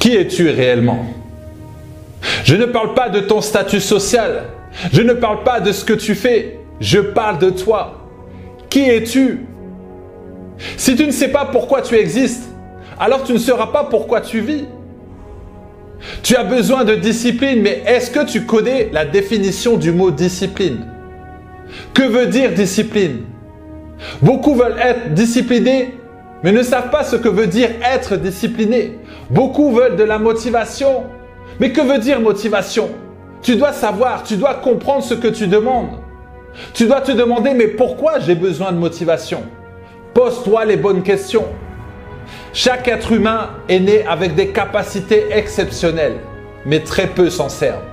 Qui es-tu réellement? Je ne parle pas de ton statut social. Je ne parle pas de ce que tu fais. Je parle de toi. Qui es-tu? Si tu ne sais pas pourquoi tu existes, alors tu ne sauras pas pourquoi tu vis. Tu as besoin de discipline, mais est-ce que tu connais la définition du mot discipline? Que veut dire discipline? Beaucoup veulent être disciplinés, mais ne savent pas ce que veut dire être discipliné. Beaucoup veulent de la motivation, mais que veut dire motivation? Tu dois savoir, tu dois comprendre ce que tu demandes. Tu dois te demander, mais pourquoi j'ai besoin de motivation? Pose-toi les bonnes questions. Chaque être humain est né avec des capacités exceptionnelles, mais très peu s'en servent.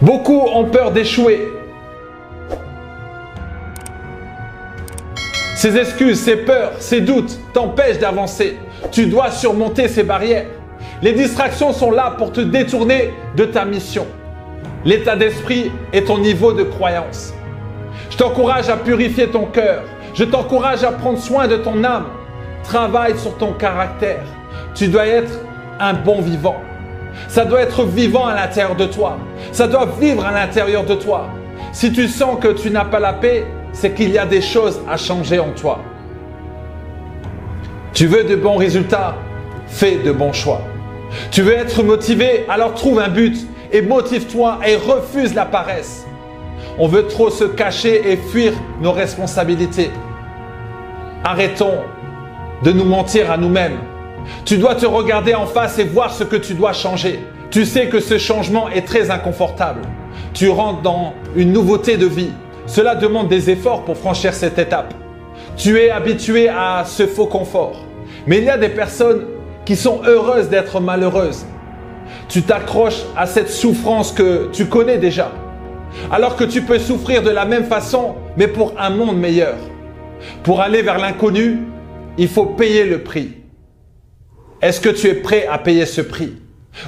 Beaucoup ont peur d'échouer. Ces excuses, ces peurs, ces doutes t'empêchent d'avancer. Tu dois surmonter ces barrières. Les distractions sont là pour te détourner de ta mission. L'état d'esprit est ton niveau de croyance. Je t'encourage à purifier ton cœur. Je t'encourage à prendre soin de ton âme. Travaille sur ton caractère. Tu dois être un bon vivant. Ça doit être vivant à l'intérieur de toi. Ça doit vivre à l'intérieur de toi. Si tu sens que tu n'as pas la paix, c'est qu'il y a des choses à changer en toi. Tu veux de bons résultats Fais de bons choix. Tu veux être motivé Alors trouve un but et motive-toi et refuse la paresse. On veut trop se cacher et fuir nos responsabilités. Arrêtons de nous mentir à nous-mêmes. Tu dois te regarder en face et voir ce que tu dois changer. Tu sais que ce changement est très inconfortable. Tu rentres dans une nouveauté de vie. Cela demande des efforts pour franchir cette étape. Tu es habitué à ce faux confort. Mais il y a des personnes qui sont heureuses d'être malheureuses. Tu t'accroches à cette souffrance que tu connais déjà. Alors que tu peux souffrir de la même façon, mais pour un monde meilleur. Pour aller vers l'inconnu, il faut payer le prix. Est-ce que tu es prêt à payer ce prix?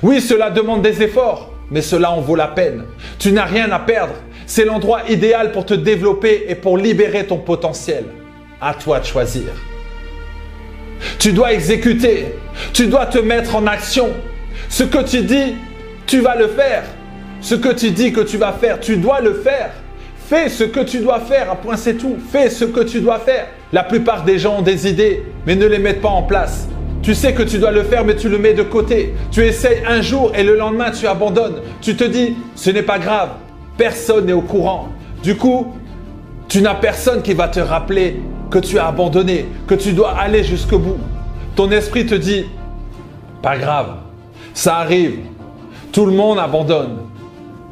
Oui, cela demande des efforts, mais cela en vaut la peine. Tu n'as rien à perdre. C'est l'endroit idéal pour te développer et pour libérer ton potentiel. À toi de choisir. Tu dois exécuter. Tu dois te mettre en action. Ce que tu dis, tu vas le faire. Ce que tu dis que tu vas faire, tu dois le faire. Fais ce que tu dois faire, à point c'est tout. Fais ce que tu dois faire. La plupart des gens ont des idées, mais ne les mettent pas en place. Tu sais que tu dois le faire, mais tu le mets de côté. Tu essayes un jour et le lendemain, tu abandonnes. Tu te dis, ce n'est pas grave. Personne n'est au courant. Du coup, tu n'as personne qui va te rappeler que tu as abandonné, que tu dois aller jusqu'au bout. Ton esprit te dit, pas grave, ça arrive. Tout le monde abandonne.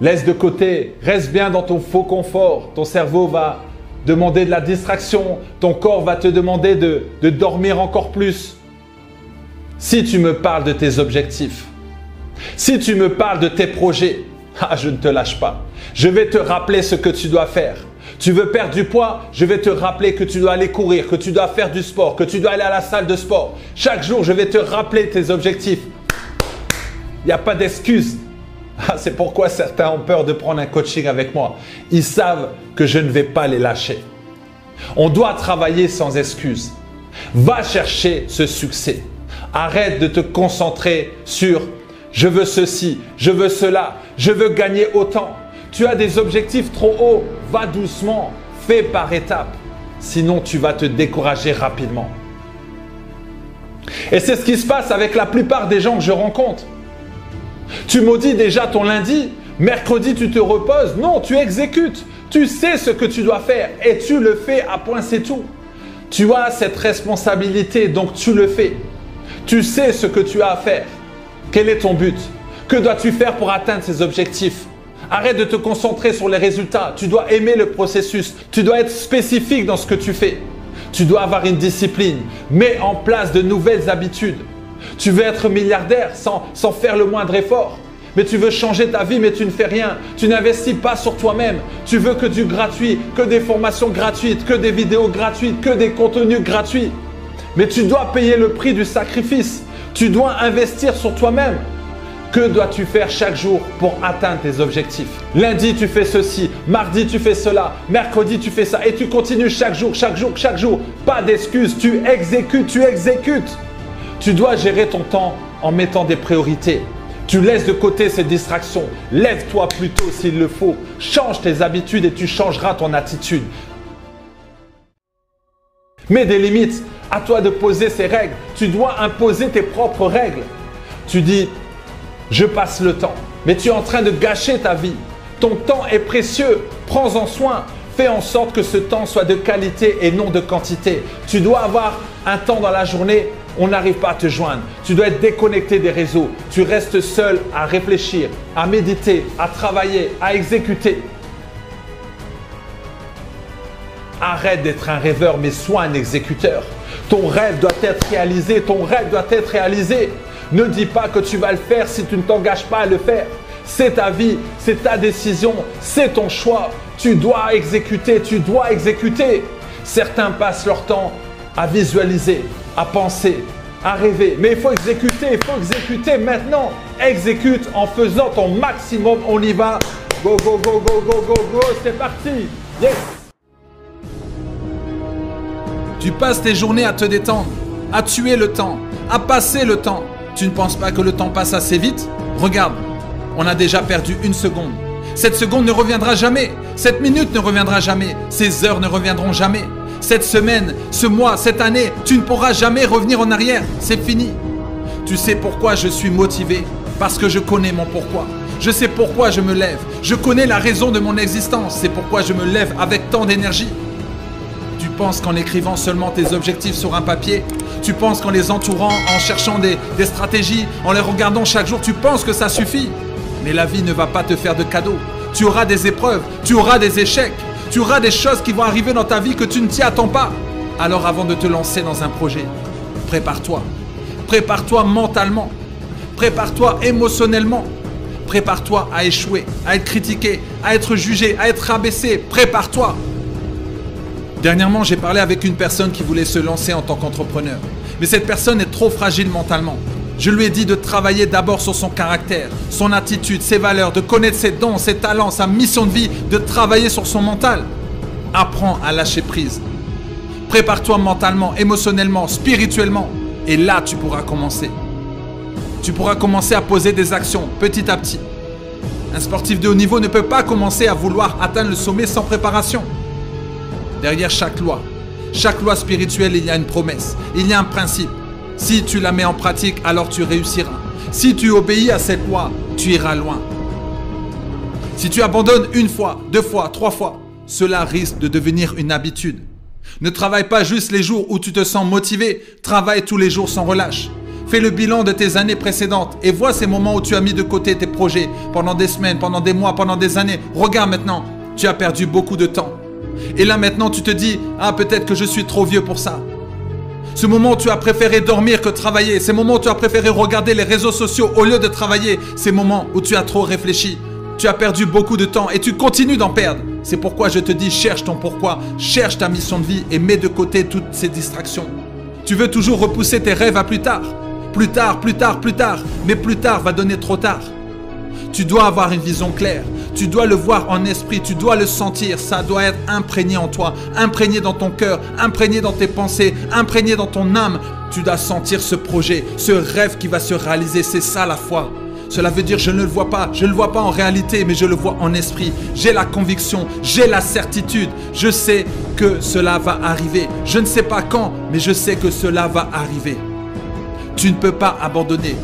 Laisse de côté, reste bien dans ton faux confort. Ton cerveau va demander de la distraction, ton corps va te demander de, dormir encore plus. Si tu me parles de tes objectifs, si tu me parles de tes projets, ah, je ne te lâche pas. Je vais te rappeler ce que tu dois faire. Tu veux perdre du poids Je vais te rappeler que tu dois aller courir, que tu dois faire du sport, que tu dois aller à la salle de sport. Chaque jour, je vais te rappeler tes objectifs. Il n'y a pas d'excuse. Ah, c'est pourquoi certains ont peur de prendre un coaching avec moi. Ils savent que je ne vais pas les lâcher. On doit travailler sans excuse. Va chercher ce succès. Arrête de te concentrer sur je veux ceci, je veux cela, je veux gagner autant. Tu as des objectifs trop hauts, va doucement, fais par étapes. Sinon, tu vas te décourager rapidement. Et c'est ce qui se passe avec la plupart des gens que je rencontre. Tu maudis déjà ton lundi, mercredi tu te reposes. Non, tu exécutes. Tu sais ce que tu dois faire et tu le fais à point c'est tout. Tu as cette responsabilité, donc tu le fais. Tu sais ce que tu as à faire. Quel est ton but? Que dois-tu faire pour atteindre ces objectifs? Arrête de te concentrer sur les résultats. Tu dois aimer le processus. Tu dois être spécifique dans ce que tu fais. Tu dois avoir une discipline. Mets en place de nouvelles habitudes. Tu veux être milliardaire sans, sans faire le moindre effort. Mais tu veux changer ta vie, mais tu ne fais rien. Tu n'investis pas sur toi-même. Tu veux que du gratuit, que des formations gratuites, que des vidéos gratuites, que des contenus gratuits. Mais tu dois payer le prix du sacrifice. Tu dois investir sur toi-même. Que dois-tu faire chaque jour pour atteindre tes objectifs? Lundi, tu fais ceci. Mardi, tu fais cela. Mercredi, tu fais ça. Et tu continues chaque jour, chaque jour, chaque jour. Pas d'excuses. Tu exécutes, tu exécutes. Tu dois gérer ton temps en mettant des priorités. Tu laisses de côté ces distractions. Lève-toi plutôt s'il le faut. Change tes habitudes et tu changeras ton attitude. Mets des limites. À toi de poser ces règles. Tu dois imposer tes propres règles. Tu dis, je passe le temps. Mais tu es en train de gâcher ta vie. Ton temps est précieux. Prends-en soin. Fais en sorte que ce temps soit de qualité et non de quantité. Tu dois avoir un temps dans la journée on n'arrive pas à te joindre. Tu dois être déconnecté des réseaux. Tu restes seul à réfléchir, à méditer, à travailler, à exécuter. Arrête d'être un rêveur, mais sois un exécuteur. Ton rêve doit être réalisé, ton rêve doit être réalisé. Ne dis pas que tu vas le faire si tu ne t'engages pas à le faire. C'est ta vie, c'est ta décision, c'est ton choix. Tu dois exécuter, tu dois exécuter. Certains passent leur temps à visualiser, à penser, à rêver. Mais il faut exécuter, il faut exécuter maintenant. Exécute en faisant ton maximum. On y va. Go, go, go, go, go, go, go. C'est parti. Yes. Tu passes tes journées à te détendre, à tuer le temps, à passer le temps. Tu ne penses pas que le temps passe assez vite? Regarde, on a déjà perdu une seconde. Cette seconde ne reviendra jamais. Cette minute ne reviendra jamais. Ces heures ne reviendront jamais cette semaine, ce mois, cette année, tu ne pourras jamais revenir en arrière. C'est fini. Tu sais pourquoi je suis motivé? Parce que je connais mon pourquoi. Je sais pourquoi je me lève. Je connais la raison de mon existence. C'est pourquoi je me lève avec tant d'énergie. Tu penses qu'en écrivant seulement tes objectifs sur un papier, tu penses qu'en les entourant, en cherchant des, stratégies, en les regardant chaque jour, tu penses que ça suffit? Mais la vie ne va pas te faire de cadeaux. Tu auras des épreuves, tu auras des échecs, tu auras des choses qui vont arriver dans ta vie que tu ne t'y attends pas. Alors avant de te lancer dans un projet, prépare-toi. Prépare-toi mentalement. Prépare-toi émotionnellement. Prépare-toi à échouer, à être critiqué, à être jugé, à être rabaissé. Prépare-toi. Dernièrement, j'ai parlé avec une personne qui voulait se lancer en tant qu'entrepreneur. Mais cette personne est trop fragile mentalement. Je lui ai dit de travailler d'abord sur son caractère, son attitude, ses valeurs, de connaître ses dons, ses talents, sa mission de vie, de travailler sur son mental. Apprends à lâcher prise. Prépare-toi mentalement, émotionnellement, spirituellement. Et là, tu pourras commencer. Tu pourras commencer à poser des actions petit à petit. Un sportif de haut niveau ne peut pas commencer à vouloir atteindre le sommet sans préparation. Derrière chaque loi, chaque loi spirituelle, il y a une promesse, il y a un principe. Si tu la mets en pratique, alors tu réussiras. Si tu obéis à cette loi, tu iras loin. Si tu abandonnes une fois, deux fois, trois fois, cela risque de devenir une habitude. Ne travaille pas juste les jours où tu te sens motivé, travaille tous les jours sans relâche. Fais le bilan de tes années précédentes et vois ces moments où tu as mis de côté tes projets pendant des semaines, pendant des mois, pendant des années. Regarde maintenant, tu as perdu beaucoup de temps. Et là maintenant tu te dis, ah peut-être que je suis trop vieux pour ça. Ce moment où tu as préféré dormir que travailler. Ces moments où tu as préféré regarder les réseaux sociaux au lieu de travailler. Ces moments où tu as trop réfléchi. Tu as perdu beaucoup de temps et tu continues d'en perdre. C'est pourquoi je te dis cherche ton pourquoi, cherche ta mission de vie et mets de côté toutes ces distractions. Tu veux toujours repousser tes rêves à plus tard. Plus tard, plus tard, plus tard. Mais plus tard va donner trop tard. Tu dois avoir une vision claire. Tu dois le voir en esprit, tu dois le sentir, ça doit être imprégné en toi, imprégné dans ton cœur, imprégné dans tes pensées, imprégné dans ton âme. Tu dois sentir ce projet, ce rêve qui va se réaliser, c'est ça la foi. Cela veut dire je ne le vois pas, je ne le vois pas en réalité, mais je le vois en esprit. J'ai la conviction, j'ai la certitude, je sais que cela va arriver. Je ne sais pas quand, mais je sais que cela va arriver. Tu ne peux pas abandonner.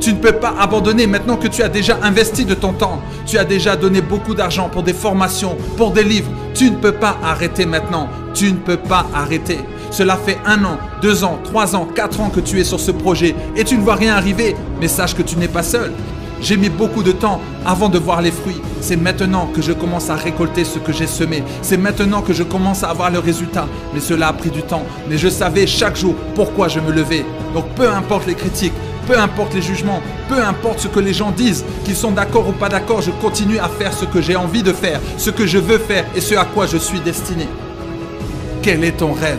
Tu ne peux pas abandonner maintenant que tu as déjà investi de ton temps. Tu as déjà donné beaucoup d'argent pour des formations, pour des livres. Tu ne peux pas arrêter maintenant. Tu ne peux pas arrêter. Cela fait un an, deux ans, trois ans, quatre ans que tu es sur ce projet et tu ne vois rien arriver. Mais sache que tu n'es pas seul. J'ai mis beaucoup de temps avant de voir les fruits. C'est maintenant que je commence à récolter ce que j'ai semé. C'est maintenant que je commence à avoir le résultat. Mais cela a pris du temps. Mais je savais chaque jour pourquoi je me levais. Donc peu importe les critiques, peu importe les jugements, peu importe ce que les gens disent, qu'ils sont d'accord ou pas d'accord, je continue à faire ce que j'ai envie de faire, ce que je veux faire et ce à quoi je suis destiné. Quel est ton rêve?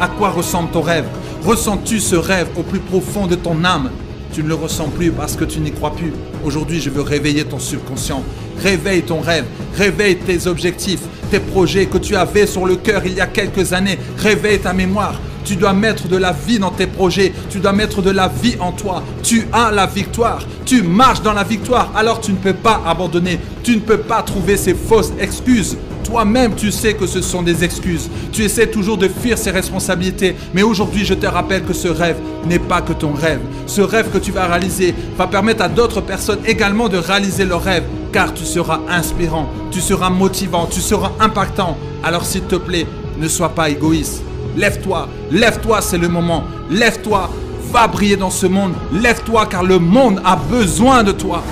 À quoi ressemble ton rêve? Ressens-tu ce rêve au plus profond de ton âme? Tu ne le ressens plus parce que tu n'y crois plus. Aujourd'hui, je veux réveiller ton subconscient. Réveille ton rêve, réveille tes objectifs, tes projets que tu avais sur le cœur il y a quelques années. Réveille ta mémoire. Tu dois mettre de la vie dans tes projets. Tu dois mettre de la vie en toi. Tu as la victoire. Tu marches dans la victoire. Alors tu ne peux pas abandonner. Tu ne peux pas trouver ces fausses excuses. Toi-même, tu sais que ce sont des excuses. Tu essaies toujours de fuir ces responsabilités. Mais aujourd'hui, je te rappelle que ce rêve n'est pas que ton rêve. Ce rêve que tu vas réaliser va permettre à d'autres personnes également de réaliser leur rêve. Car tu seras inspirant, tu seras motivant, tu seras impactant. Alors s'il te plaît, ne sois pas égoïste. Lève-toi, lève-toi, c'est le moment. Lève-toi, va briller dans ce monde. Lève-toi car le monde a besoin de toi.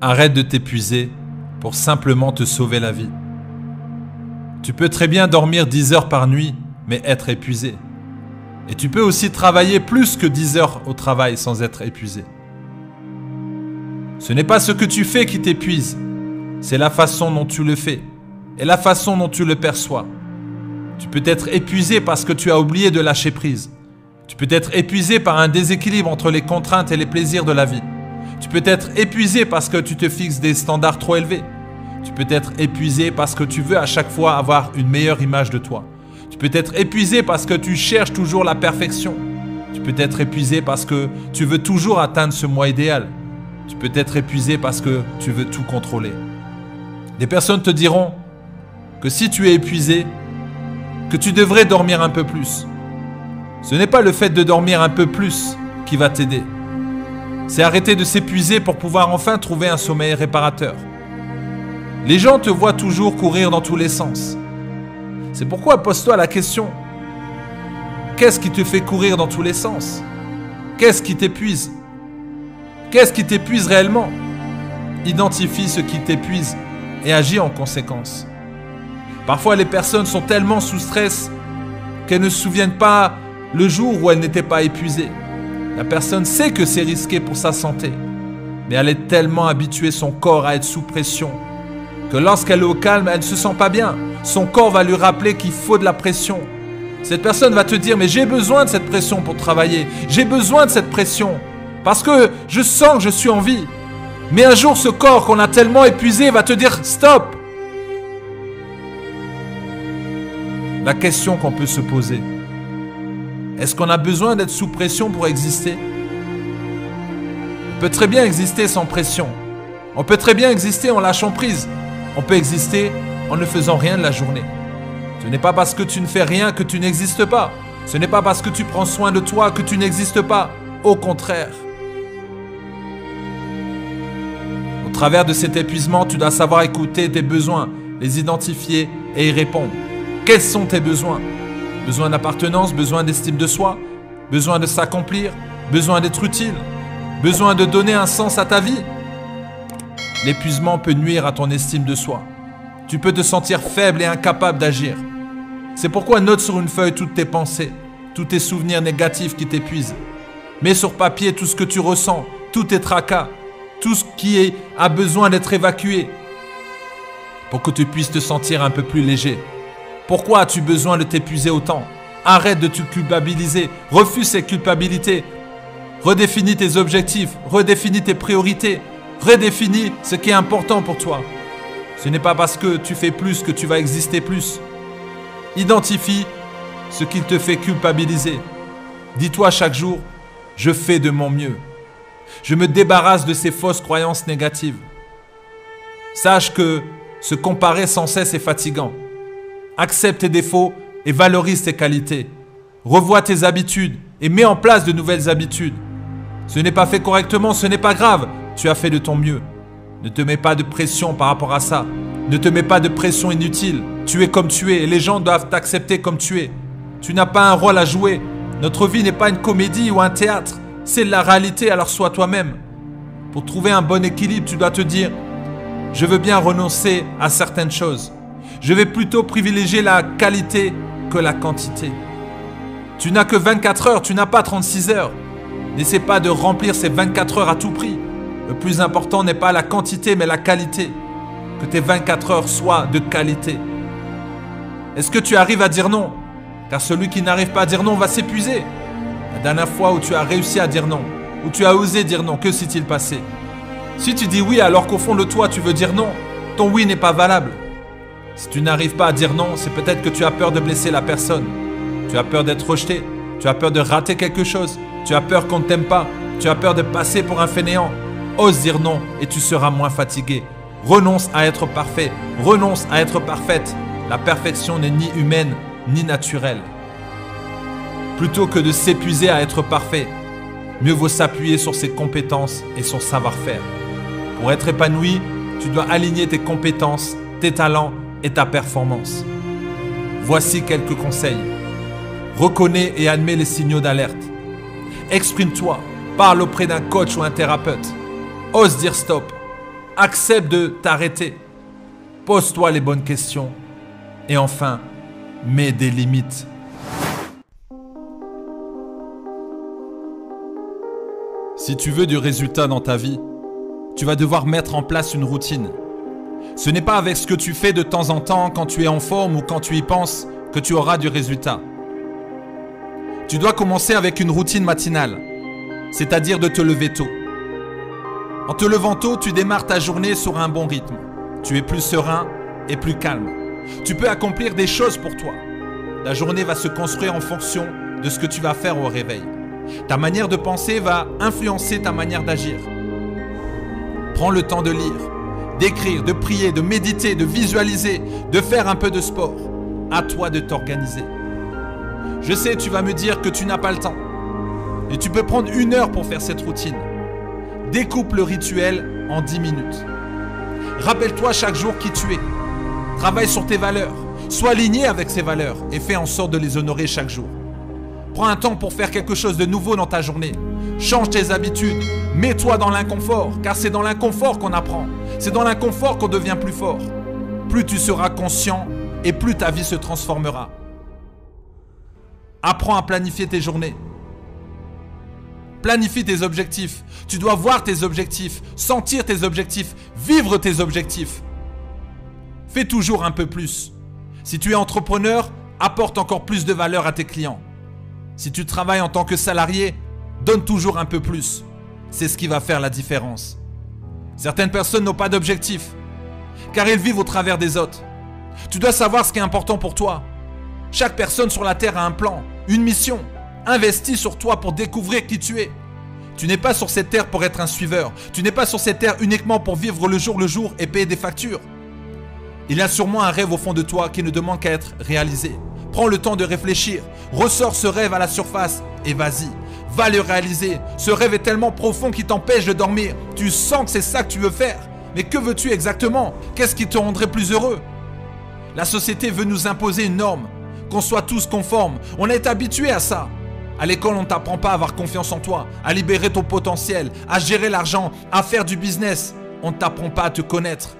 Arrête de t'épuiser pour simplement te sauver la vie. Tu peux très bien dormir 10 heures par nuit, mais être épuisé. Et tu peux aussi travailler plus que 10 heures au travail sans être épuisé. Ce n'est pas ce que tu fais qui t'épuise, c'est la façon dont tu le fais et la façon dont tu le perçois. Tu peux être épuisé parce que tu as oublié de lâcher prise. Tu peux être épuisé par un déséquilibre entre les contraintes et les plaisirs de la vie. Tu peux être épuisé parce que tu te fixes des standards trop élevés. Tu peux être épuisé parce que tu veux à chaque fois avoir une meilleure image de toi. Tu peux être épuisé parce que tu cherches toujours la perfection. Tu peux être épuisé parce que tu veux toujours atteindre ce moi idéal. Tu peux être épuisé parce que tu veux tout contrôler. Des personnes te diront que si tu es épuisé, que tu devrais dormir un peu plus. Ce n'est pas le fait de dormir un peu plus qui va t'aider. C'est arrêter de s'épuiser pour pouvoir enfin trouver un sommeil réparateur. Les gens te voient toujours courir dans tous les sens. C'est pourquoi pose-toi la question. Qu'est-ce qui te fait courir dans tous les sens? Qu'est-ce qui t'épuise? Qu'est-ce qui t'épuise réellement? Identifie ce qui t'épuise et agis en conséquence. Parfois les personnes sont tellement sous stress qu'elles ne se souviennent pas le jour où elles n'étaient pas épuisées. La personne sait que c'est risqué pour sa santé, mais elle est tellement habituée son corps à être sous pression que lorsqu'elle est au calme, elle ne se sent pas bien. Son corps va lui rappeler qu'il faut de la pression. Cette personne va te dire, mais j'ai besoin de cette pression pour travailler. J'ai besoin de cette pression. Parce que je sens que je suis en vie. Mais un jour, ce corps qu'on a tellement épuisé va te dire, stop. La question qu'on peut se poser, est-ce qu'on a besoin d'être sous pression pour exister? On peut très bien exister sans pression. On peut très bien exister en lâchant prise. On peut exister en ne faisant rien de la journée. Ce n'est pas parce que tu ne fais rien que tu n'existes pas. Ce n'est pas parce que tu prends soin de toi que tu n'existes pas. Au contraire. Au travers de cet épuisement, tu dois savoir écouter tes besoins, les identifier et y répondre. Quels sont tes besoins? Besoin d'appartenance, besoin d'estime de soi, besoin de s'accomplir, besoin d'être utile, besoin de donner un sens à ta vie? L'épuisement peut nuire à ton estime de soi. Tu peux te sentir faible et incapable d'agir. C'est pourquoi note sur une feuille toutes tes pensées, tous tes souvenirs négatifs qui t'épuisent. Mets sur papier tout ce que tu ressens, tous tes tracas, tout ce qui a besoin d'être évacué pour que tu puisses te sentir un peu plus léger. Pourquoi as-tu besoin de t'épuiser autant? Arrête de te culpabiliser. Refuse ces culpabilités. Redéfinis tes objectifs. Redéfinis tes priorités. Redéfinis ce qui est important pour toi. Ce n'est pas parce que tu fais plus que tu vas exister plus. Identifie ce qui te fait culpabiliser. Dis-toi chaque jour, je fais de mon mieux. Je me débarrasse de ces fausses croyances négatives. Sache que se comparer sans cesse est fatigant. Accepte tes défauts et valorise tes qualités. Revois tes habitudes et mets en place de nouvelles habitudes. Ce n'est pas fait correctement, ce n'est pas grave. Tu as fait de ton mieux. Ne te mets pas de pression par rapport à ça. Ne te mets pas de pression inutile. Tu es comme tu es et les gens doivent t'accepter comme tu es. Tu n'as pas un rôle à jouer. Notre vie n'est pas une comédie ou un théâtre. C'est la réalité, alors sois toi-même. Pour trouver un bon équilibre, tu dois te dire, je veux bien renoncer à certaines choses. Je vais plutôt privilégier la qualité que la quantité. Tu n'as que 24 heures, tu n'as pas 36 heures. N'essaie pas de remplir ces 24 heures à tout prix. Le plus important n'est pas la quantité, mais la qualité. Que tes 24 heures soient de qualité. Est-ce que tu arrives à dire non? Car celui qui n'arrive pas à dire non va s'épuiser. La dernière fois où tu as réussi à dire non, où tu as osé dire non, que s'est-il passé? Si tu dis oui alors qu'au fond de toi tu veux dire non, ton oui n'est pas valable. Si tu n'arrives pas à dire non, c'est peut-être que tu as peur de blesser la personne. Tu as peur d'être rejeté. Tu as peur de rater quelque chose. Tu as peur qu'on ne t'aime pas. Tu as peur de passer pour un fainéant. Ose dire non et tu seras moins fatigué. Renonce à être parfait. Renonce à être parfaite. La perfection n'est ni humaine ni naturelle. Plutôt que de s'épuiser à être parfait, mieux vaut s'appuyer sur ses compétences et son savoir-faire. Pour être épanoui, tu dois aligner tes compétences, tes talents et ta performance. Voici quelques conseils. Reconnais et admets les signaux d'alerte. Exprime-toi, parle auprès d'un coach ou un thérapeute. Ose dire stop. Accepte de t'arrêter. Pose-toi les bonnes questions. Et enfin, mets des limites. Si tu veux du résultat dans ta vie, tu vas devoir mettre en place une routine. Ce n'est pas avec ce que tu fais de temps en temps quand tu es en forme ou quand tu y penses que tu auras du résultat. Tu dois commencer avec une routine matinale, c'est-à-dire de te lever tôt. En te levant tôt, tu démarres ta journée sur un bon rythme. Tu es plus serein et plus calme. Tu peux accomplir des choses pour toi. La journée va se construire en fonction de ce que tu vas faire au réveil. Ta manière de penser va influencer ta manière d'agir. Prends le temps de lire, d'écrire, de prier, de méditer, de visualiser, de faire un peu de sport. À toi de t'organiser. Je sais, tu vas me dire que tu n'as pas le temps. Et tu peux prendre une heure pour faire cette routine. Découpe le rituel en 10 minutes. Rappelle-toi chaque jour qui tu es. Travaille sur tes valeurs. Sois aligné avec ces valeurs et fais en sorte de les honorer chaque jour. Prends un temps pour faire quelque chose de nouveau dans ta journée. Change tes habitudes. Mets-toi dans l'inconfort, car c'est dans l'inconfort qu'on apprend. C'est dans l'inconfort qu'on devient plus fort. Plus tu seras conscient et plus ta vie se transformera. Apprends à planifier tes journées. Planifie tes objectifs. Tu dois voir tes objectifs, sentir tes objectifs, vivre tes objectifs. Fais toujours un peu plus. Si tu es entrepreneur, apporte encore plus de valeur à tes clients. Si tu travailles en tant que salarié, donne toujours un peu plus. C'est ce qui va faire la différence. Certaines personnes n'ont pas d'objectif, car elles vivent au travers des autres. Tu dois savoir ce qui est important pour toi. Chaque personne sur la Terre a un plan, une mission. Investis sur toi pour découvrir qui tu es. Tu n'es pas sur cette terre pour être un suiveur. Tu n'es pas sur cette terre uniquement pour vivre le jour le jour et payer des factures. Il y a sûrement un rêve au fond de toi qui ne demande qu'à être réalisé. Prends le temps de réfléchir. Ressors ce rêve à la surface et vas-y. Va le réaliser. Ce rêve est tellement profond qu'il t'empêche de dormir. Tu sens que c'est ça que tu veux faire. Mais que veux-tu exactement? Qu'est-ce qui te rendrait plus heureux? La société veut nous imposer une norme. Qu'on soit tous conformes. On est habitué à ça. À l'école, on ne t'apprend pas à avoir confiance en toi, à libérer ton potentiel, à gérer l'argent, à faire du business. On ne t'apprend pas à te connaître.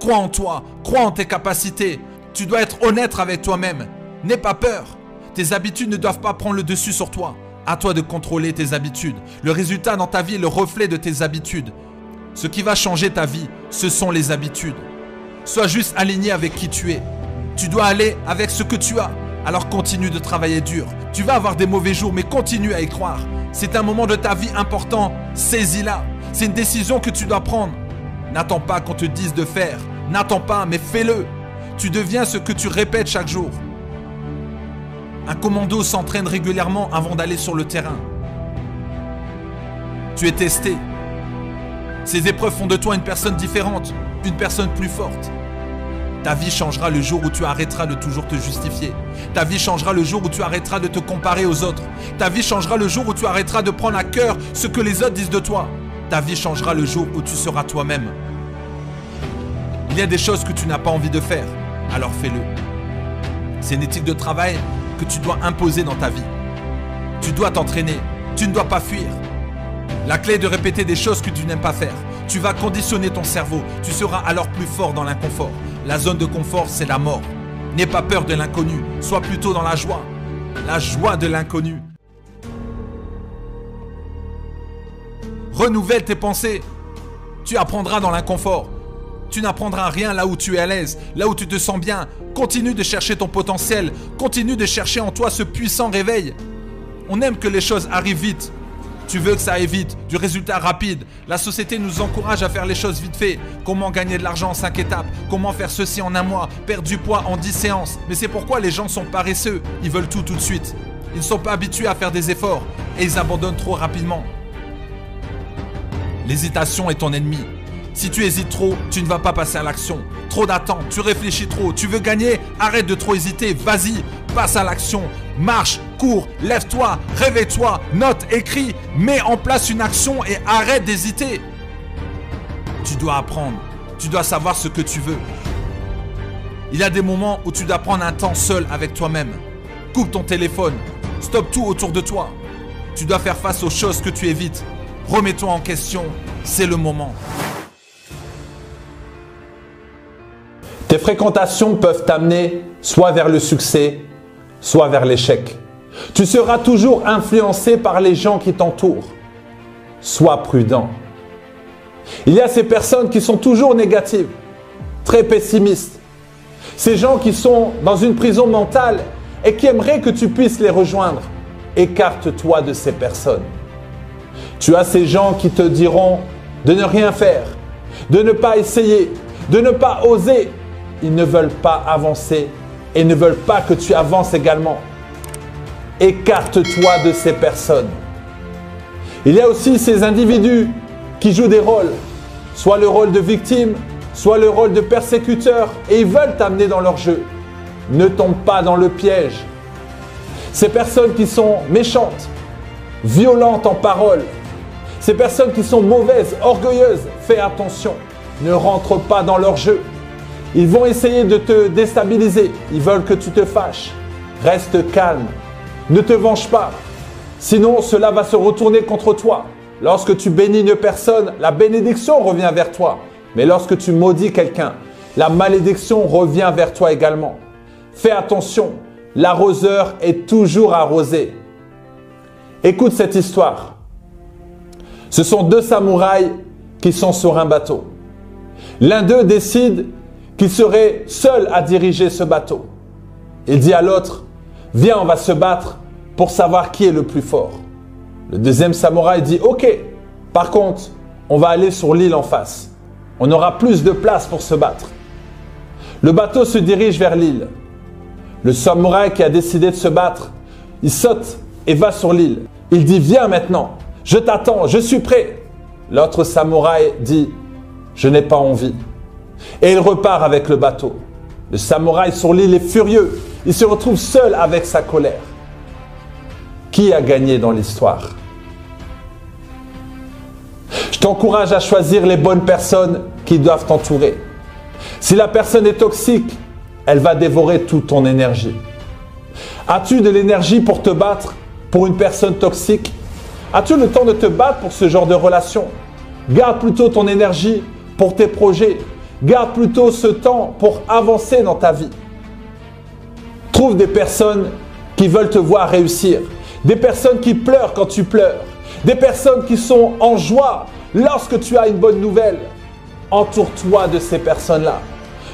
Crois en toi, crois en tes capacités. Tu dois être honnête avec toi-même. N'aie pas peur. Tes habitudes ne doivent pas prendre le dessus sur toi. À toi de contrôler tes habitudes. Le résultat dans ta vie est le reflet de tes habitudes. Ce qui va changer ta vie, ce sont les habitudes. Sois juste aligné avec qui tu es. Tu dois aller avec ce que tu as. Alors continue de travailler dur. Tu vas avoir des mauvais jours, mais continue à y croire. C'est un moment de ta vie important. Saisis-la. C'est une décision que tu dois prendre. N'attends pas qu'on te dise de faire. N'attends pas, mais fais-le. Tu deviens ce que tu répètes chaque jour. Un commando s'entraîne régulièrement avant d'aller sur le terrain. Tu es testé. Ces épreuves font de toi une personne différente, une personne plus forte. Ta vie changera le jour où tu arrêteras de toujours te justifier. Ta vie changera le jour où tu arrêteras de te comparer aux autres. Ta vie changera le jour où tu arrêteras de prendre à cœur ce que les autres disent de toi. Ta vie changera le jour où tu seras toi-même. Il y a des choses que tu n'as pas envie de faire, alors fais-le. C'est une éthique de travail que tu dois imposer dans ta vie. Tu dois t'entraîner. Tu ne dois pas fuir. La clé est de répéter des choses que tu n'aimes pas faire. Tu vas conditionner ton cerveau. Tu seras alors plus fort dans l'inconfort. La zone de confort, c'est la mort. N'aie pas peur de l'inconnu. Sois plutôt dans la joie. La joie de l'inconnu. Renouvelle tes pensées. Tu apprendras dans l'inconfort. Tu n'apprendras rien là où tu es à l'aise, là où tu te sens bien. Continue de chercher ton potentiel. Continue de chercher en toi ce puissant réveil. On aime que les choses arrivent vite. Tu veux que ça aille vite, du résultat rapide. La société nous encourage à faire les choses vite fait. Comment gagner de l'argent en 5 étapes? Comment faire ceci en un mois? Perdre du poids en 10 séances Mais c'est pourquoi les gens sont paresseux. Ils veulent tout tout de suite. Ils ne sont pas habitués à faire des efforts et ils abandonnent trop rapidement. L'hésitation est ton ennemi. Si tu hésites trop, tu ne vas pas passer à l'action. Trop d'attente, tu réfléchis trop, tu veux gagner, arrête de trop hésiter, vas-y, passe à l'action. Marche, cours, lève-toi, réveille-toi, note, écris, mets en place une action et arrête d'hésiter. Tu dois apprendre, tu dois savoir ce que tu veux. Il y a des moments où tu dois prendre un temps seul avec toi-même. Coupe ton téléphone, stop tout autour de toi. Tu dois faire face aux choses que tu évites. Remets-toi en question, c'est le moment. Tes fréquentations peuvent t'amener soit vers le succès, soit vers l'échec. Tu seras toujours influencé par les gens qui t'entourent. Sois prudent. Il y a ces personnes qui sont toujours négatives, très pessimistes. Ces gens qui sont dans une prison mentale et qui aimeraient que tu puisses les rejoindre. Écarte-toi de ces personnes. Tu as ces gens qui te diront de ne rien faire, de ne pas essayer, de ne pas oser, ils ne veulent pas avancer et ne veulent pas que tu avances également. Écarte-toi de ces personnes. Il y a aussi ces individus qui jouent des rôles, soit le rôle de victime, soit le rôle de persécuteur, et ils veulent t'amener dans leur jeu. Ne tombe pas dans le piège. Ces personnes qui sont méchantes, violentes en parole, ces personnes qui sont mauvaises, orgueilleuses, fais attention. Ne rentre pas dans leur jeu. Ils vont essayer de te déstabiliser. Ils veulent que tu te fâches. Reste calme. Ne te venge pas. Sinon, cela va se retourner contre toi. Lorsque tu bénis une personne, la bénédiction revient vers toi. Mais lorsque tu maudis quelqu'un, la malédiction revient vers toi également. Fais attention, l'arroseur est toujours arrosé. Écoute cette histoire. Ce sont deux samouraïs qui sont sur un bateau. L'un d'eux décide qu'il serait seul à diriger ce bateau. Il dit à l'autre, viens, on va se battre pour savoir qui est le plus fort. Le deuxième samouraï dit, ok, par contre, on va aller sur l'île en face. On aura plus de place pour se battre. Le bateau se dirige vers l'île. Le samouraï qui a décidé de se battre, il saute et va sur l'île. Il dit, viens maintenant, je t'attends, je suis prêt. L'autre samouraï dit, je n'ai pas envie. Et il repart avec le bateau. Le samouraï sur l'île est furieux. Il se retrouve seul avec sa colère. Qui a gagné dans l'histoire? Je t'encourage à choisir les bonnes personnes qui doivent t'entourer. Si la personne est toxique, elle va dévorer toute ton énergie. As-tu de l'énergie pour te battre pour une personne toxique? As-tu le temps de te battre pour ce genre de relation? Garde plutôt ton énergie pour tes projets, Garde plutôt ce temps pour avancer dans ta vie. Trouve des personnes qui veulent te voir réussir. Des personnes qui pleurent quand tu pleures. Des personnes qui sont en joie lorsque tu as une bonne nouvelle. Entoure-toi de ces personnes-là.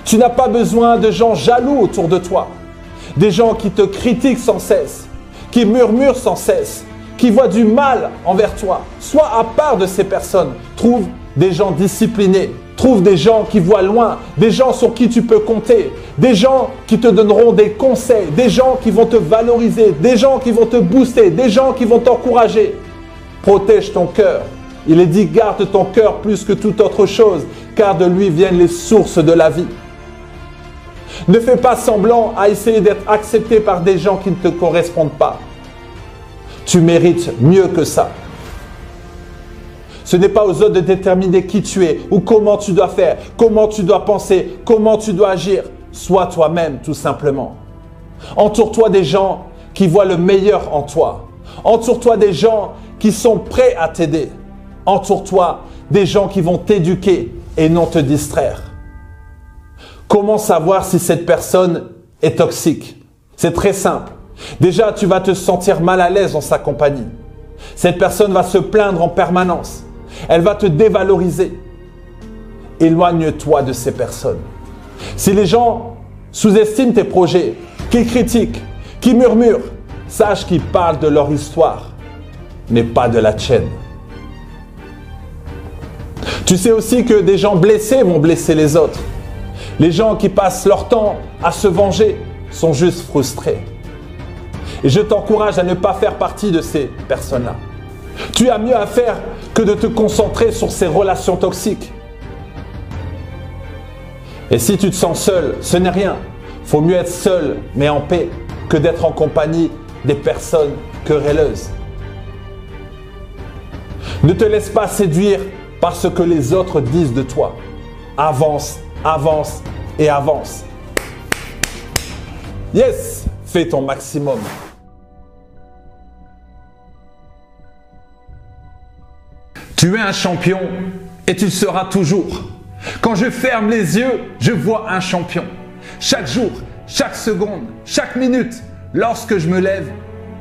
Tu n'as pas besoin de gens jaloux autour de toi. Des gens qui te critiquent sans cesse, qui murmurent sans cesse, qui voient du mal envers toi. Sois à part de ces personnes. Trouve des gens disciplinés, Trouve des gens qui voient loin, des gens sur qui tu peux compter, des gens qui te donneront des conseils, des gens qui vont te valoriser, des gens qui vont te booster, des gens qui vont t'encourager. Protège ton cœur. Il est dit garde ton cœur plus que toute autre chose, car de lui viennent les sources de la vie. Ne fais pas semblant à essayer d'être accepté par des gens qui ne te correspondent pas. Tu mérites mieux que ça. Ce n'est pas aux autres de déterminer qui tu es ou comment tu dois faire, comment tu dois penser, comment tu dois agir. Sois toi-même tout simplement. Entoure-toi des gens qui voient le meilleur en toi. Entoure-toi des gens qui sont prêts à t'aider. Entoure-toi des gens qui vont t'éduquer et non te distraire. Comment savoir si cette personne est toxique? C'est très simple. Déjà, tu vas te sentir mal à l'aise dans sa compagnie. Cette personne va se plaindre en permanence. Elle va te dévaloriser. Éloigne-toi de ces personnes. Si les gens sous-estiment tes projets, qu'ils critiquent, qu'ils murmurent, sache qu'ils parlent de leur histoire. n'est pas de la tienne. Tu sais aussi que des gens blessés vont blesser les autres. Les gens qui passent leur temps à se venger sont juste frustrés. Et je t'encourage à ne pas faire partie de ces personnes-là. Tu as mieux à faire que de te concentrer sur ces relations toxiques. Et si tu te sens seul, ce n'est rien. Faut mieux être seul, mais en paix, que d'être en compagnie des personnes querelleuses. Ne te laisse pas séduire par ce que les autres disent de toi. Avance, avance et avance. Yes, fais ton maximum. Tu es un champion et tu le seras toujours. Quand je ferme les yeux, je vois un champion. Chaque jour, chaque seconde, chaque minute, lorsque je me lève,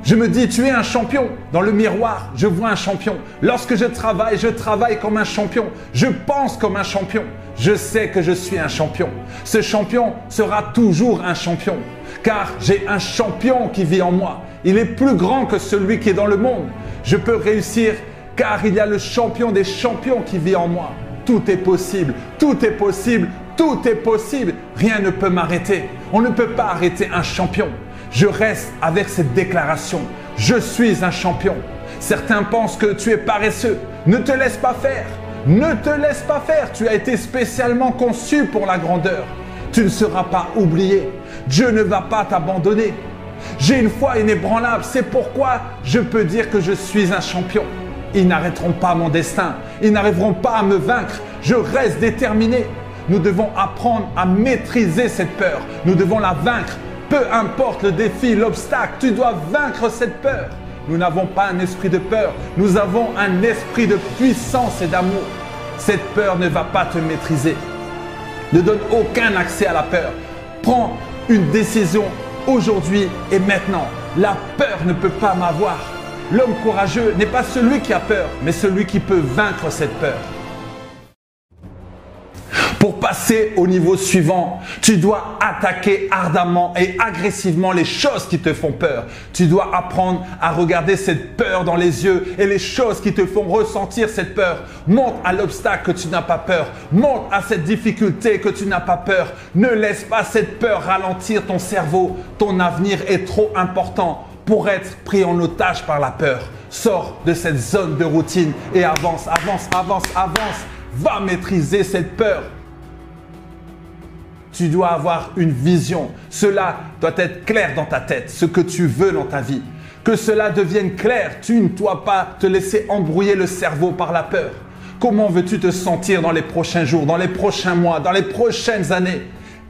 je me dis, tu es un champion. Dans le miroir, je vois un champion. Lorsque je travaille, je travaille comme un champion. Je pense comme un champion. Je sais que je suis un champion. Ce champion sera toujours un champion. Car j'ai un champion qui vit en moi. Il est plus grand que celui qui est dans le monde. Je peux réussir car il y a le champion des champions qui vit en moi. Tout est possible, tout est possible, tout est possible. Rien ne peut m'arrêter. On ne peut pas arrêter un champion. Je reste avec cette déclaration. Je suis un champion. Certains pensent que tu es paresseux. Ne te laisse pas faire. Ne te laisse pas faire. Tu as été spécialement conçu pour la grandeur. Tu ne seras pas oublié. Dieu ne va pas t'abandonner. J'ai une foi inébranlable. C'est pourquoi je peux dire que je suis un champion. Ils n'arrêteront pas mon destin. Ils n'arriveront pas à me vaincre. Je reste déterminé. Nous devons apprendre à maîtriser cette peur. Nous devons la vaincre. Peu importe le défi, l'obstacle, tu dois vaincre cette peur. Nous n'avons pas un esprit de peur. Nous avons un esprit de puissance et d'amour. Cette peur ne va pas te maîtriser. Ne donne aucun accès à la peur. Prends une décision aujourd'hui et maintenant. La peur ne peut pas m'avoir. L'homme courageux n'est pas celui qui a peur, mais celui qui peut vaincre cette peur. Pour passer au niveau suivant, tu dois attaquer ardemment et agressivement les choses qui te font peur. Tu dois apprendre à regarder cette peur dans les yeux et les choses qui te font ressentir cette peur. Monte à l'obstacle que tu n'as pas peur. Monte à cette difficulté que tu n'as pas peur. Ne laisse pas cette peur ralentir ton cerveau. Ton avenir est trop important pour être pris en otage par la peur. Sors de cette zone de routine et avance, avance, avance, avance. Va maîtriser cette peur. Tu dois avoir une vision. Cela doit être clair dans ta tête, ce que tu veux dans ta vie. Que cela devienne clair. Tu ne dois pas te laisser embrouiller le cerveau par la peur. Comment veux-tu te sentir dans les prochains jours, dans les prochains mois, dans les prochaines années?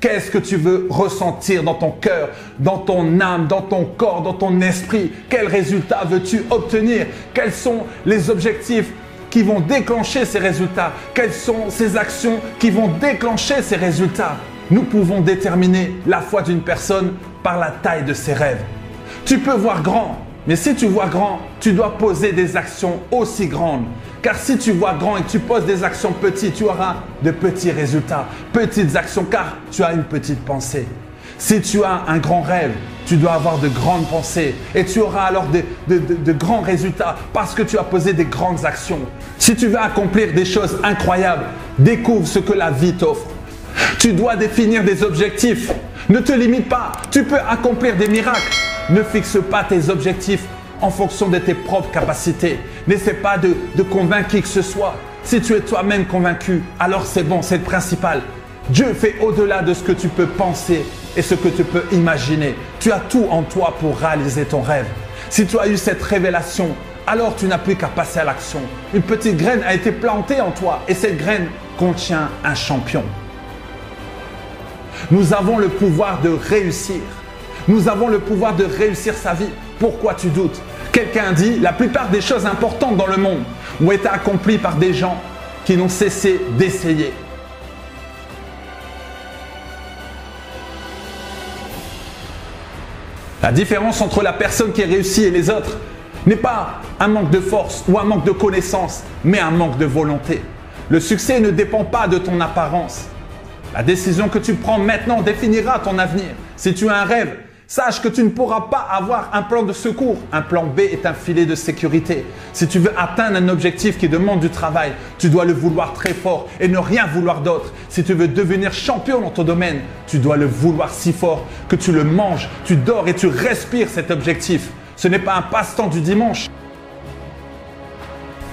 Qu'est-ce que tu veux ressentir dans ton cœur, dans ton âme, dans ton corps, dans ton esprit? Quels résultats veux-tu obtenir? Quels sont les objectifs qui vont déclencher ces résultats? Quelles sont ces actions qui vont déclencher ces résultats? Nous pouvons déterminer la foi d'une personne par la taille de ses rêves. Tu peux voir grand, mais si tu vois grand, tu dois poser des actions aussi grandes. Car si tu vois grand et tu poses des actions petites, tu auras de petits résultats, petites actions, car tu as une petite pensée. Si tu as un grand rêve, tu dois avoir de grandes pensées et tu auras alors de, de, grands résultats parce que tu as posé des grandes actions. Si tu veux accomplir des choses incroyables, découvre ce que la vie t'offre. Tu dois définir des objectifs. Ne te limite pas. Tu peux accomplir des miracles. Ne fixe pas tes objectifs en fonction de tes propres capacités. N'essaie pas de, convaincre qui que ce soit. Si tu es toi-même convaincu, alors c'est bon, c'est le principal. Dieu fait au-delà de ce que tu peux penser et ce que tu peux imaginer. Tu as tout en toi pour réaliser ton rêve. Si tu as eu cette révélation, alors tu n'as plus qu'à passer à l'action. Une petite graine a été plantée en toi et cette graine contient un champion. Nous avons le pouvoir de réussir. Nous avons le pouvoir de réussir sa vie. Pourquoi tu doutes? Quelqu'un dit, la plupart des choses importantes dans le monde ont été accomplies par des gens qui n'ont cessé d'essayer. La différence entre la personne qui réussit et les autres n'est pas un manque de force ou un manque de connaissance, mais un manque de volonté. Le succès ne dépend pas de ton apparence, la décision que tu prends maintenant définira ton avenir. Si tu as un rêve, Sache que tu ne pourras pas avoir un plan de secours. Un plan B est un filet de sécurité. Si tu veux atteindre un objectif qui demande du travail, tu dois le vouloir très fort et ne rien vouloir d'autre. Si tu veux devenir champion dans ton domaine, tu dois le vouloir si fort que tu le manges, tu dors et tu respires cet objectif. Ce n'est pas un passe-temps du dimanche.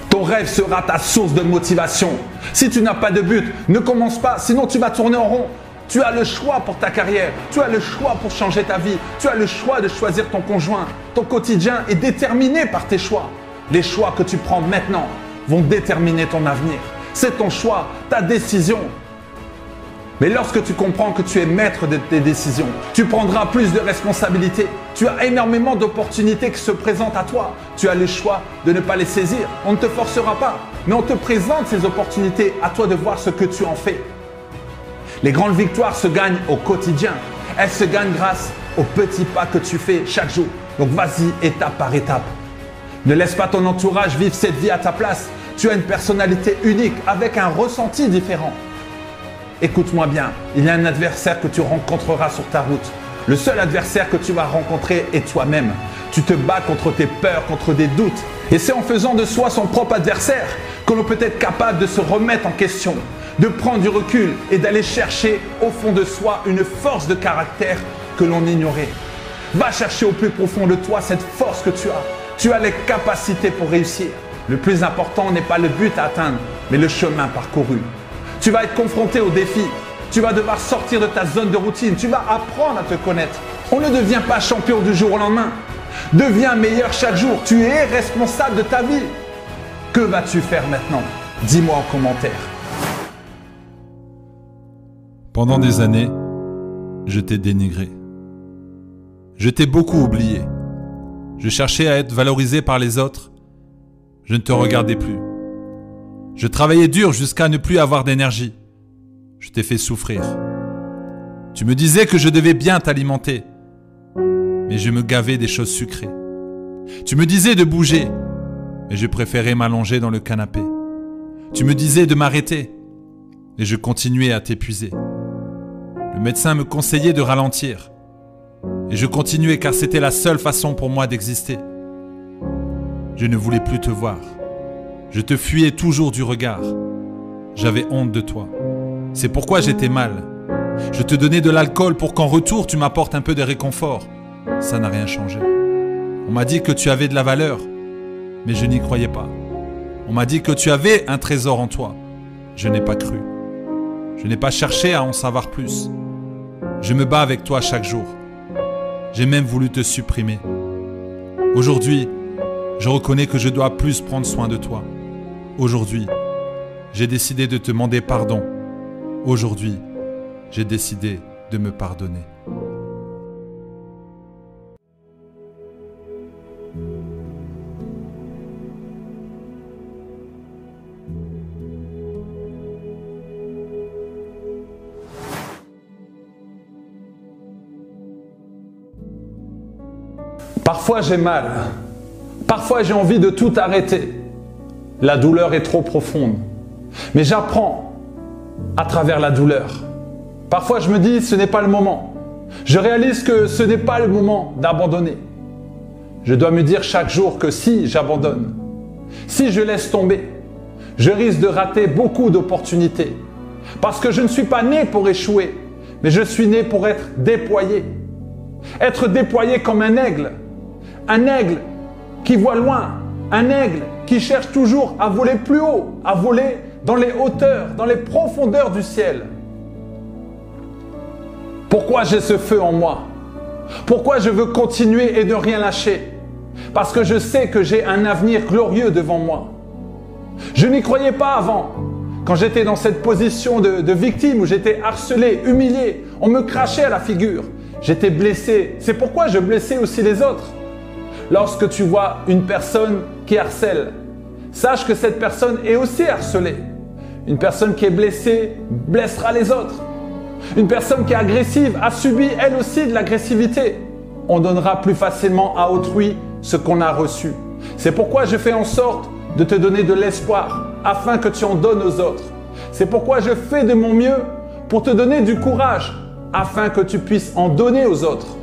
Ton rêve sera ta source de motivation. Si tu n'as pas de but, ne commence pas, sinon tu vas tourner en rond. Tu as le choix pour ta carrière. Tu as le choix pour changer ta vie. Tu as le choix de choisir ton conjoint. Ton quotidien est déterminé par tes choix. Les choix que tu prends maintenant vont déterminer ton avenir. C'est ton choix, ta décision. Mais lorsque tu comprends que tu es maître de tes décisions, tu prendras plus de responsabilités. Tu as énormément d'opportunités qui se présentent à toi. Tu as le choix de ne pas les saisir. On ne te forcera pas, mais on te présente ces opportunités. À toi de voir ce que tu en fais. Les grandes victoires se gagnent au quotidien. Elles se gagnent grâce aux petits pas que tu fais chaque jour. Donc vas-y étape par étape. Ne laisse pas ton entourage vivre cette vie à ta place. Tu as une personnalité unique avec un ressenti différent. Écoute-moi bien, il y a un adversaire que tu rencontreras sur ta route. Le seul adversaire que tu vas rencontrer est toi-même. Tu te bats contre tes peurs, contre des doutes. Et c'est en faisant de soi son propre adversaire que l'on peut être capable de se remettre en question, de prendre du recul et d'aller chercher au fond de soi une force de caractère que l'on ignorait. Va chercher au plus profond de toi cette force que tu as. Tu as les capacités pour réussir. Le plus important n'est pas le but à atteindre, mais le chemin parcouru. Tu vas être confronté aux défis. Tu vas devoir sortir de ta zone de routine. Tu vas apprendre à te connaître. On ne devient pas champion du jour au lendemain. Deviens meilleur chaque jour. Tu es responsable de ta vie. Que vas-tu faire maintenant? Dis-moi en commentaire. Pendant des années, je t'ai dénigré. Je t'ai beaucoup oublié. Je cherchais à être valorisé par les autres. Je ne te regardais plus. Je travaillais dur jusqu'à ne plus avoir d'énergie. Je t'ai fait souffrir. Tu me disais que je devais bien t'alimenter, mais je me gavais des choses sucrées. Tu me disais de bouger, mais je préférais m'allonger dans le canapé. Tu me disais de m'arrêter, et je continuais à t'épuiser. Le médecin me conseillait de ralentir. Et je continuais car c'était la seule façon pour moi d'exister. Je ne voulais plus te voir. Je te fuyais toujours du regard. J'avais honte de toi. C'est pourquoi j'étais mal. Je te donnais de l'alcool pour qu'en retour tu m'apportes un peu de réconfort. Ça n'a rien changé. On m'a dit que tu avais de la valeur, mais je n'y croyais pas. On m'a dit que tu avais un trésor en toi. Je n'ai pas cru. Je n'ai pas cherché à en savoir plus. Je me bats avec toi chaque jour. J'ai même voulu te supprimer. Aujourd'hui, je reconnais que je dois plus prendre soin de toi. Aujourd'hui, j'ai décidé de te demander pardon. Aujourd'hui, j'ai décidé de me pardonner. Parfois j'ai mal. Parfois j'ai envie de tout arrêter. La douleur est trop profonde. Mais j'apprends à travers la douleur. Parfois je me dis ce n'est pas le moment. Je réalise que ce n'est pas le moment d'abandonner. Je dois me dire chaque jour que si j'abandonne, si je laisse tomber, je risque de rater beaucoup d'opportunités. Parce que je ne suis pas né pour échouer, mais je suis né pour être déployé. Être déployé comme un aigle, un aigle qui voit loin, un aigle qui cherche toujours à voler plus haut, à voler dans les hauteurs, dans les profondeurs du ciel. Pourquoi j'ai ce feu en moi? Pourquoi je veux continuer et ne rien lâcher? Parce que je sais que j'ai un avenir glorieux devant moi. Je n'y croyais pas avant. Quand j'étais dans cette position de, victime où j'étais harcelé, humilié, on me crachait à la figure. J'étais blessé. C'est pourquoi je blessais aussi les autres lorsque tu vois une personne qui harcèle, sache que cette personne est aussi harcelée. Une personne qui est blessée blessera les autres. Une personne qui est agressive a subi elle aussi de l'agressivité. On donnera plus facilement à autrui ce qu'on a reçu. C'est pourquoi je fais en sorte de te donner de l'espoir afin que tu en donnes aux autres. C'est pourquoi je fais de mon mieux pour te donner du courage afin que tu puisses en donner aux autres.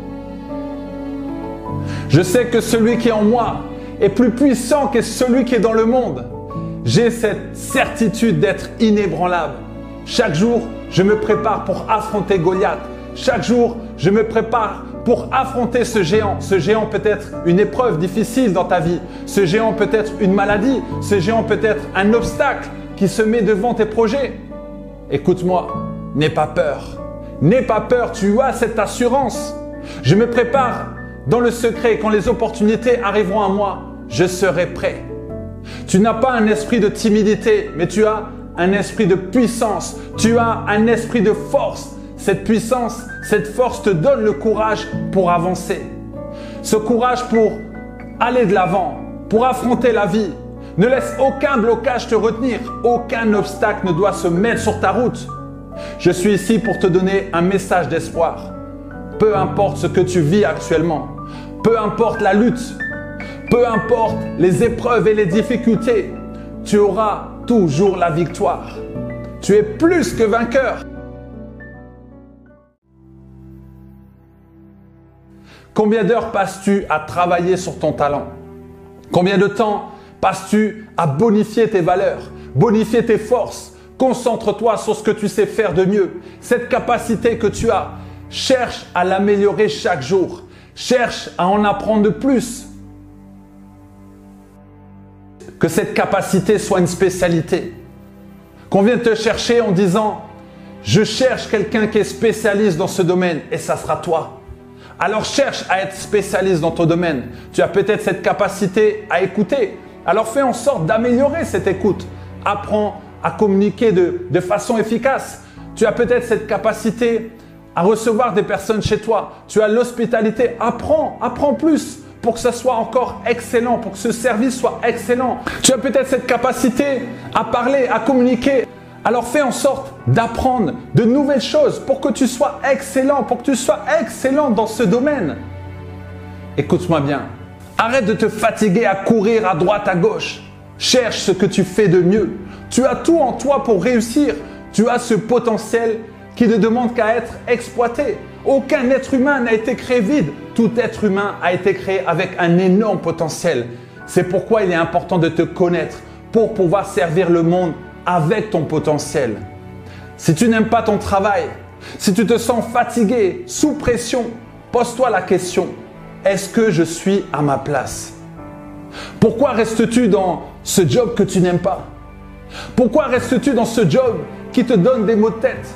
Je sais que celui qui est en moi est plus puissant que celui qui est dans le monde. J'ai cette certitude d'être inébranlable. Chaque jour, je me prépare pour affronter Goliath. Chaque jour, je me prépare pour affronter ce géant. Ce géant peut être une épreuve difficile dans ta vie. Ce géant peut être une maladie. Ce géant peut être un obstacle qui se met devant tes projets. Écoute-moi, n'aie pas peur. N'aie pas peur, tu as cette assurance. Je me prépare dans le secret. Quand les opportunités arriveront à moi, je serai prêt. Tu n'as pas un esprit de timidité, mais tu as un esprit de puissance. Tu as un esprit de force. Cette puissance, cette force te donne le courage pour avancer. Ce courage pour aller de l'avant, pour affronter la vie. Ne laisse aucun blocage te retenir. Aucun obstacle ne doit se mettre sur ta route. Je suis ici pour te donner un message d'espoir. Peu importe ce que tu vis actuellement, peu importe la lutte, peu importe les épreuves et les difficultés, tu auras toujours la victoire. Tu es plus que vainqueur. Combien d'heures passes-tu à travailler sur ton talent? Combien de temps passes-tu à bonifier tes valeurs, bonifier tes forces? Concentre-toi sur ce que tu sais faire de mieux. Cette capacité que tu as, cherche à l'améliorer chaque jour. Cherche à en apprendre plus. Que cette capacité soit une spécialité. Qu'on vienne te chercher en disant, je cherche quelqu'un qui est spécialiste dans ce domaine et ça sera toi. Alors cherche à être spécialiste dans ton domaine. Tu as peut-être cette capacité à écouter. Alors fais en sorte d'améliorer cette écoute. Apprends à communiquer de, façon efficace. Tu as peut-être cette capacité à recevoir des personnes chez toi. Tu as l'hospitalité. Apprends, apprends plus pour que ce soit encore excellent, pour que ce service soit excellent. Tu as peut-être cette capacité à parler, à communiquer. Alors fais en sorte d'apprendre de nouvelles choses pour que tu sois excellent, pour que tu sois excellent dans ce domaine. Écoute-moi bien. Arrête de te fatiguer à courir à droite, à gauche. Cherche ce que tu fais de mieux. Tu as tout en toi pour réussir. Tu as ce potentiel qui ne demande qu'à être exploité. Aucun être humain n'a été créé vide. Tout être humain a été créé avec un énorme potentiel. C'est pourquoi il est important de te connaître pour pouvoir servir le monde avec ton potentiel. Si tu n'aimes pas ton travail, si tu te sens fatigué, sous pression, pose-toi la question, est-ce que je suis à ma place? Pourquoi restes-tu dans ce job que tu n'aimes pas? Pourquoi restes-tu dans ce job qui te donne des maux de tête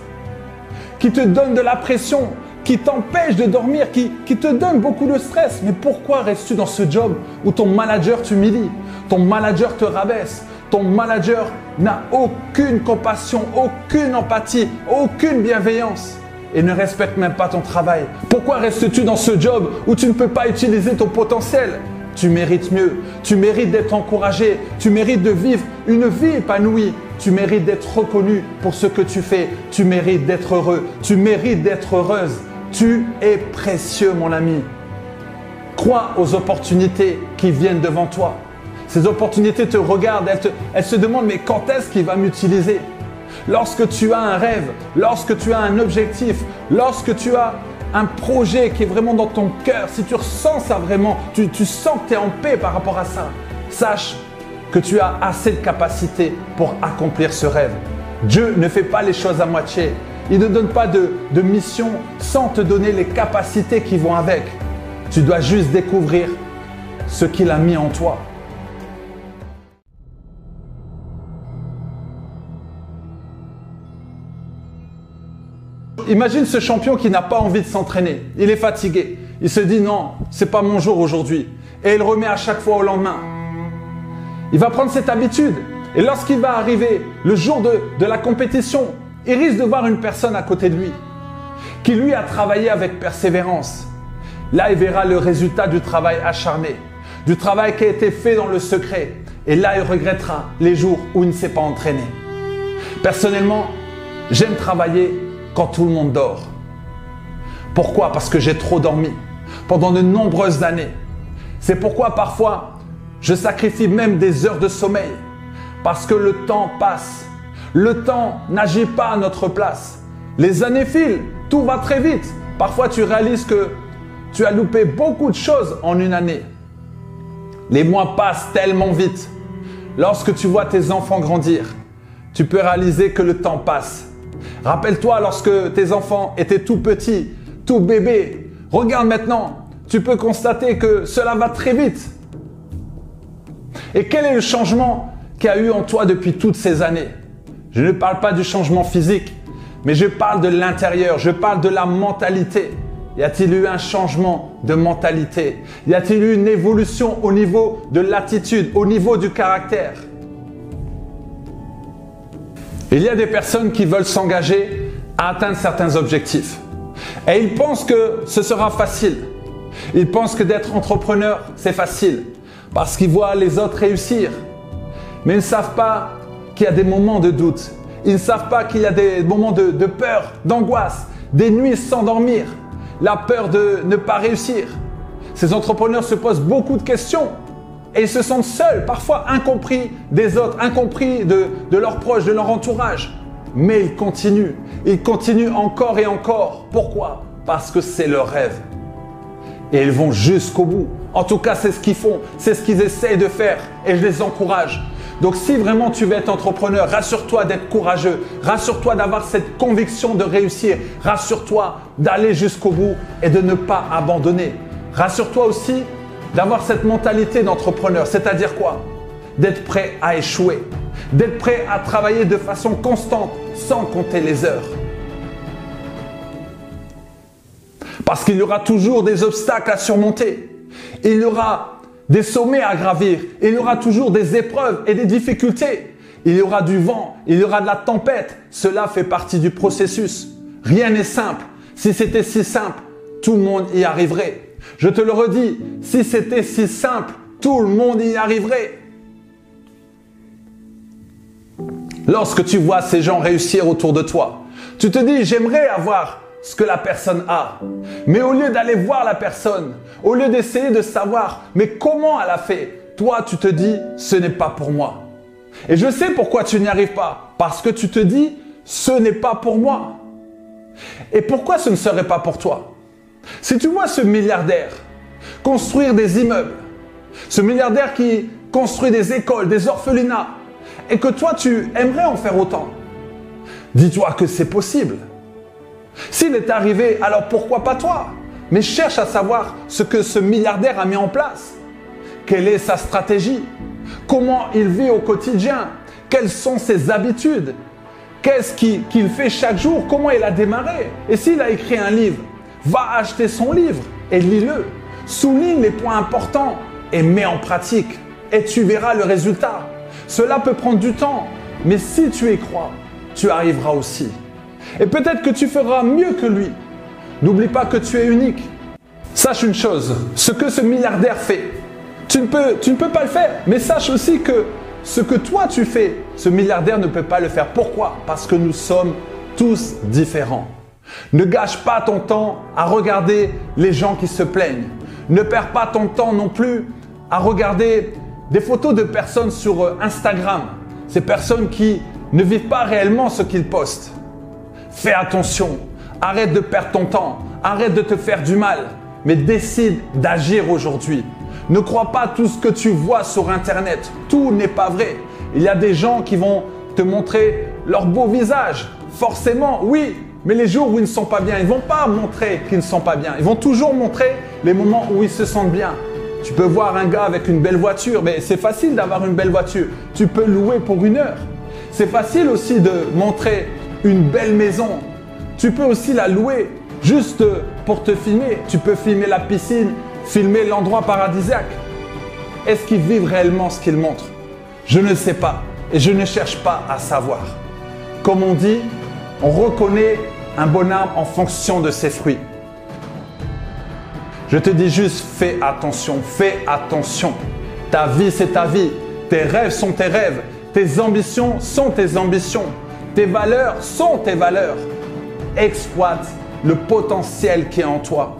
Qui te donne de la pression qui t'empêche de dormir, qui, te donne beaucoup de stress. Mais pourquoi restes-tu dans ce job où ton manager t'humilie, ton manager te rabaisse, ton manager n'a aucune compassion, aucune empathie, aucune bienveillance et ne respecte même pas ton travail? Pourquoi restes-tu dans ce job où tu ne peux pas utiliser ton potentiel? Tu mérites mieux, tu mérites d'être encouragé, tu mérites de vivre une vie épanouie, tu mérites d'être reconnu pour ce que tu fais, tu mérites d'être heureux, tu mérites d'être heureuse. Tu es précieux, mon ami. Crois aux opportunités qui viennent devant toi. Ces opportunités te regardent, elles, se demandent mais quand est-ce qu'il va m'utiliser? Lorsque tu as un rêve, lorsque tu as un objectif, lorsque tu as un projet qui est vraiment dans ton cœur, si tu ressens ça vraiment, tu, tu sens que tu es en paix par rapport à ça, sache que tu as assez de capacité pour accomplir ce rêve. Dieu ne fait pas les choses à moitié. Il ne donne pas de, mission sans te donner les capacités qui vont avec. Tu dois juste découvrir ce qu'il a mis en toi. Imagine ce champion qui n'a pas envie de s'entraîner. Il est fatigué. Il se dit non, c'est pas mon jour aujourd'hui. Et il remet à chaque fois au lendemain. Il va prendre cette habitude. Et lorsqu'il va arriver le jour de, de la compétition, il risque de voir une personne à côté de lui qui lui a travaillé avec persévérance. Là, il verra le résultat du travail acharné, du travail qui a été fait dans le secret. Et là, il regrettera les jours où il ne s'est pas entraîné. Personnellement, j'aime travailler quand tout le monde dort. Pourquoi? Parce que j'ai trop dormi pendant de nombreuses années. C'est pourquoi parfois, je sacrifie même des heures de sommeil. Parce que le temps passe le temps n'agit pas à notre place. Les années filent, tout va très vite. Parfois tu réalises que tu as loupé beaucoup de choses en une année. Les mois passent tellement vite. Lorsque tu vois tes enfants grandir, tu peux réaliser que le temps passe. Rappelle-toi lorsque tes enfants étaient tout petits, tout bébés. Regarde maintenant, tu peux constater que cela va très vite. Et quel est le changement qu'il y a eu en toi depuis toutes ces années? Je ne parle pas du changement physique, mais je parle de l'intérieur, je parle de la mentalité. Y a-t-il eu un changement de mentalité? Y a-t-il eu une évolution au niveau de l'attitude, au niveau du caractère? Il y a des personnes qui veulent s'engager à atteindre certains objectifs. Et ils pensent que ce sera facile. Ils pensent que d'être entrepreneur, c'est facile. Parce qu'ils voient les autres réussir. Mais ils ne savent pas qu'il y a des moments de doute. Ils ne savent pas qu'il y a des moments de, peur, d'angoisse, des nuits sans dormir, la peur de ne pas réussir. Ces entrepreneurs se posent beaucoup de questions et ils se sentent seuls, parfois incompris des autres, incompris de, de leurs proches, de leur entourage. Mais ils continuent, ils continuent encore et encore. Pourquoi? Parce que c'est leur rêve. Et ils vont jusqu'au bout. En tout cas, c'est ce qu'ils font, c'est ce qu'ils essayent de faire et je les encourage. Donc si vraiment tu veux être entrepreneur, rassure-toi d'être courageux, rassure-toi d'avoir cette conviction de réussir, rassure-toi d'aller jusqu'au bout et de ne pas abandonner. Rassure-toi aussi d'avoir cette mentalité d'entrepreneur, c'est-à-dire quoi? D'être prêt à échouer, d'être prêt à travailler de façon constante sans compter les heures. Parce qu'il y aura toujours des obstacles à surmonter. Il y aura des sommets à gravir. Il y aura toujours des épreuves et des difficultés. Il y aura du vent, il y aura de la tempête. Cela fait partie du processus. Rien n'est simple. Si c'était si simple, tout le monde y arriverait. Je te le redis, si c'était si simple, tout le monde y arriverait. Lorsque tu vois ces gens réussir autour de toi, tu te dis, j'aimerais avoir ce que la personne a. Mais au lieu d'aller voir la personne, au lieu d'essayer de savoir, mais comment elle a fait, toi tu te dis, ce n'est pas pour moi. Et je sais pourquoi tu n'y arrives pas. Parce que tu te dis, ce n'est pas pour moi. Et pourquoi ce ne serait pas pour toi? Si tu vois ce milliardaire construire des immeubles, ce milliardaire qui construit des écoles, des orphelinats, et que toi tu aimerais en faire autant, dis-toi que c'est possible. S'il est arrivé, alors pourquoi pas toi? Mais cherche à savoir ce que ce milliardaire a mis en place. Quelle est sa stratégie? Comment il vit au quotidien? Quelles sont ses habitudes? Qu'est-ce qu'il fait chaque jour? Comment il a démarré? Et s'il a écrit un livre, va acheter son livre et lis-le. Souligne les points importants et mets en pratique. Et tu verras le résultat. Cela peut prendre du temps, mais si tu y crois, tu arriveras aussi. Et peut-être que tu feras mieux que lui. N'oublie pas que tu es unique. Sache une chose, ce que ce milliardaire fait, tu ne, peux, pas le faire. Mais sache aussi que ce que toi tu fais, ce milliardaire ne peut pas le faire. Pourquoi? Parce que nous sommes tous différents. Ne gâche pas ton temps à regarder les gens qui se plaignent. Ne perds pas ton temps non plus à regarder des photos de personnes sur euh, Instagram. Ces personnes qui ne vivent pas réellement ce qu'ils postent. Fais attention. Arrête de perdre ton temps. Arrête de te faire du mal. Mais décide d'agir aujourd'hui. Ne crois pas tout ce que tu vois sur Internet. Tout n'est pas vrai. Il y a des gens qui vont te montrer leur beau visage. Forcément, oui. Mais les jours où ils ne sont pas bien, ils ne vont pas montrer qu'ils ne sont pas bien. Ils vont toujours montrer les moments où ils se sentent bien. Tu peux voir un gars avec une belle voiture, mais c'est facile d'avoir une belle voiture. Tu peux louer pour une heure. C'est facile aussi de montrer une belle maison. Tu peux aussi la louer juste pour te filmer. Tu peux filmer la piscine, filmer l'endroit paradisiaque. Est-ce qu'ils vivent réellement ce qu'ils montrent? Je ne sais pas et je ne cherche pas à savoir. Comme on dit, on reconnaît un bon arbre en fonction de ses fruits. Je te dis juste, fais attention, fais attention. Ta vie, c'est ta vie. Tes rêves sont tes rêves. Tes ambitions sont tes ambitions. Tes valeurs sont tes valeurs. Exploite le potentiel qui est en toi.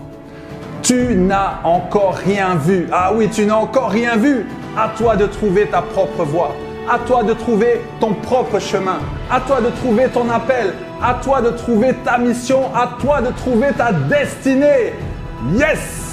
Tu n'as encore rien vu. Ah oui, tu n'as encore rien vu. À toi de trouver ta propre voie. À toi de trouver ton propre chemin. À toi de trouver ton appel. À toi de trouver ta mission. À toi de trouver ta destinée. Yes